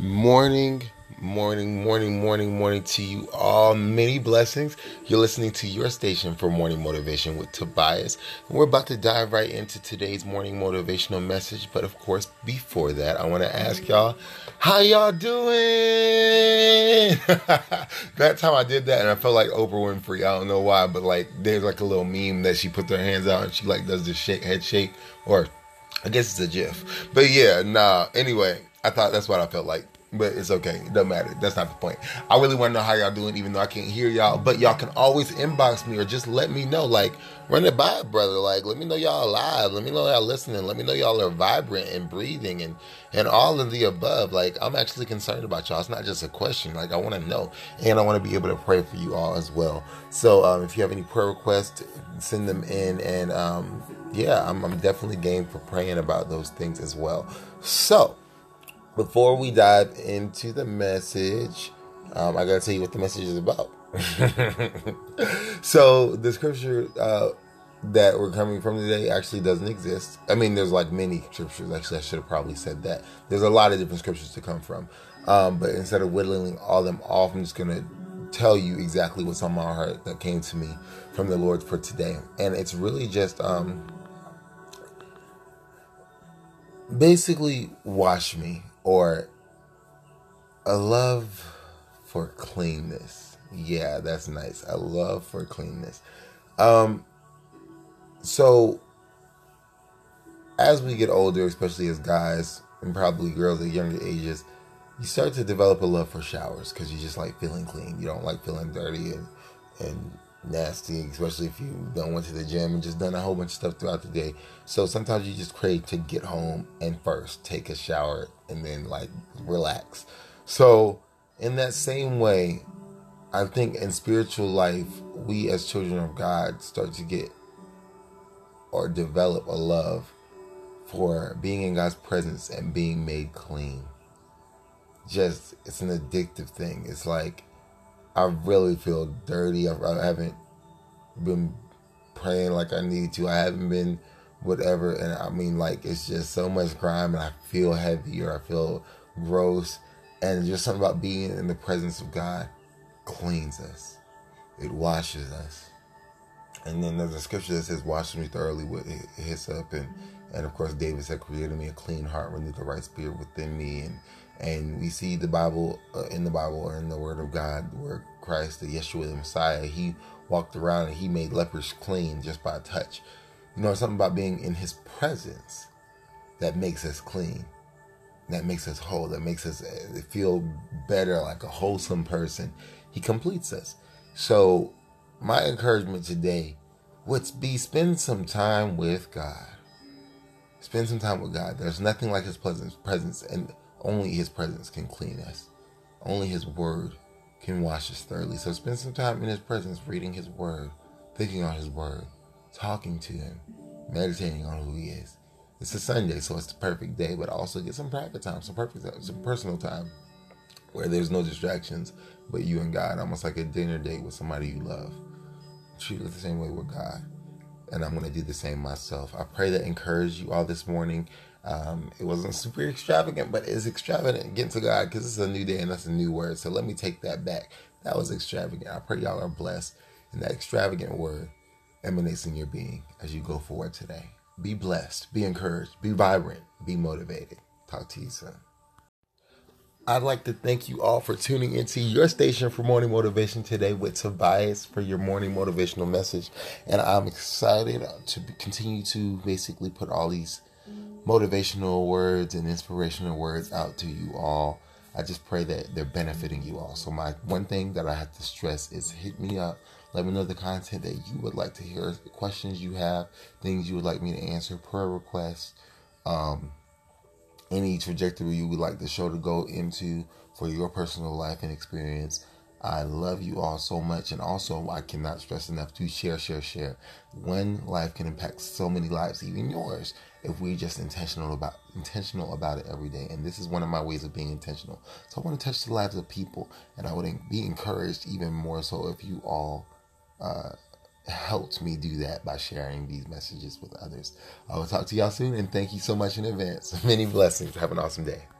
Morning, morning, morning, morning, morning to you all. Many blessings. You're listening to your station for morning motivation with Tobias. And we're about to dive right into today's morning motivational message. But of course, before that, I want to ask y'all, how y'all doing? that time I did that and I felt like Oprah Winfrey. I don't know why, but like there's like a little meme that she puts her hands out and she like does this shake head shake or I guess it's a GIF. But yeah, nah. Anyway, I thought that's what I felt like. But it's okay. It doesn't matter. That's not the point. I really want to know how y'all doing, even though I can't hear y'all. But y'all can always inbox me or just let me know. Like, run it by, brother. Like, let me know y'all alive. Let me know y'all listening. Let me know y'all are vibrant and breathing and and all of the above. Like, I'm actually concerned about y'all. It's not just a question. Like, I want to know, and I want to be able to pray for you all as well. So, um, if you have any prayer requests, send them in, and um, yeah, I'm, I'm definitely game for praying about those things as well. So before we dive into the message, um, I gotta tell you what the message is about. so the scripture uh, that we're coming from today actually doesn't exist. I mean, there's like many scriptures. Actually, I should have probably said that. There's a lot of different scriptures to come from. Um, but instead of whittling all them off, I'm just gonna tell you exactly what's on my heart that came to me from the Lord for today, and it's really just um, basically wash me or a love for cleanness. Yeah, that's nice. A love for cleanness. Um so as we get older, especially as guys and probably girls at younger ages, you start to develop a love for showers because you just like feeling clean. You don't like feeling dirty and and nasty, especially if you don't went to the gym and just done a whole bunch of stuff throughout the day. So sometimes you just crave to get home and first take a shower and then like relax. So in that same way, I think in spiritual life, we as children of God start to get or develop a love for being in God's presence and being made clean. Just it's an addictive thing. It's like I really feel dirty. I, I haven't been praying like I need to. I haven't been whatever. And I mean, like, it's just so much grime and I feel heavy or I feel gross. And just something about being in the presence of God cleans us, it washes us. And then there's a scripture that says, Wash me thoroughly with hyssop. And, and of course, David said, Created me a clean heart, renew the right spirit within me. And and we see the Bible uh, in the Bible or in the Word of God where Christ, the Yeshua, the Messiah, he walked around and he made lepers clean just by touch. You know, something about being in his presence that makes us clean, that makes us whole, that makes us uh, feel better, like a wholesome person. He completes us. So, my encouragement today would be spend some time with God. Spend some time with God. There's nothing like his presence. presence. And only His presence can clean us. Only His Word can wash us thoroughly. So spend some time in His presence, reading His Word, thinking on His Word, talking to Him, meditating on who He is. It's a Sunday, so it's the perfect day, but also get some private time, some perfect, some personal time, where there's no distractions, but you and God, almost like a dinner date with somebody you love. Treat it the same way with God, and I'm going to do the same myself. I pray that encourage you all this morning. Um, it wasn't super extravagant, but it's extravagant getting to God because it's a new day and that's a new word. So let me take that back. That was extravagant. I pray y'all are blessed, and that extravagant word emanates in your being as you go forward today. Be blessed, be encouraged, be vibrant, be motivated. Talk to you soon. I'd like to thank you all for tuning into your station for morning motivation today with Tobias for your morning motivational message. And I'm excited to continue to basically put all these motivational words and inspirational words out to you all. I just pray that they're benefiting you all. So my one thing that I have to stress is hit me up. Let me know the content that you would like to hear, questions you have, things you would like me to answer, prayer requests, um, any trajectory you would like the show to go into for your personal life and experience. I love you all so much, and also I cannot stress enough to share, share, share. One life can impact so many lives, even yours, if we're just intentional about intentional about it every day. And this is one of my ways of being intentional. So I want to touch the lives of people, and I would be encouraged even more so if you all uh, helped me do that by sharing these messages with others. I will talk to y'all soon, and thank you so much in advance. Many blessings. Have an awesome day.